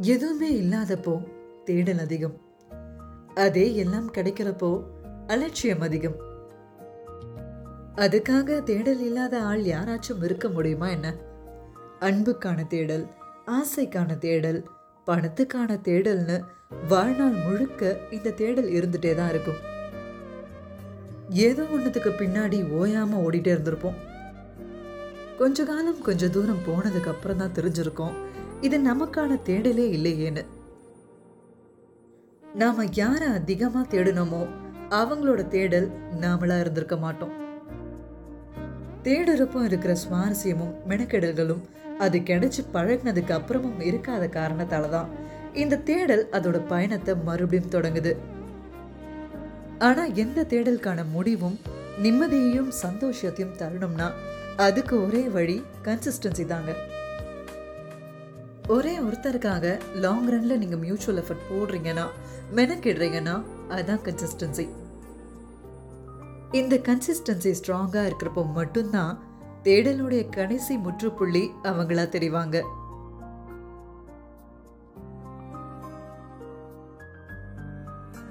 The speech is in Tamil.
எதுவுமே இல்லாதப்போ தேடல் அதிகம். அதே எல்லாம் கிடைக்கிறப்போ அலட்சியம் அதிகம். அதுக்காக தேடல் இல்லாத ஆள் யாராச்சும் இருக்க முடியுமா என்ன? அன்புக்கான தேடல் ஆசைக்கான தேடல் பணத்துக்கான தேடல்னு வாழ்நாள் முழுக்க இந்த தேடல் இருந்துட்டே தான் இருக்கும். ஏதோ ஒன்றுத்துக்கு பின்னாடி ஓயாம ஓடிட்டே இருந்திருப்போம். கொஞ்ச காலம் கொஞ்ச தூரம் போனதுக்கு அப்புறம் தான் தெரிஞ்சிருக்கோம். இது நமக்கான தேடலே இல்லையேன்னு. நாம யாரை அதிகமாக தேடினோமோ அவங்களோட தேடல் நாமளா இருந்திருக்க மாட்டோம். தேடுறப்போ இருக்கிற சுவாரஸ்யமும் மெனக்கெடல்களும் அது கிடைச்சி பழகினதுக்கு அப்புறமும் இருக்காத காரணத்தால தான் இந்த தேடல் அதோட பயணத்தை மறுபடியும் தொடங்குது. ஆனா எந்த தேடலுக்கான முடிவும் நிம்மதியையும் சந்தோஷத்தையும் தரணும்னா அதுக்கு ஒரே வழி கன்சிஸ்டன்சி தாங்க. ஒரே ஒருத்தருக்காக லாங் ரன்ல நீங்க மியூச்சுவல் எஃபர்ட் போடுறீங்கன்னா மெனக்கிடுறீங்கன்னா அதுதான் கன்சிஸ்டன்சி இந்த கன்சிஸ்டன்சி ஸ்ட்ராங்காக இருக்கிறப்போ மட்டும்தான் தேடலுடைய கடைசி முற்றுப்புள்ளி அவங்களா தெரிவாங்க.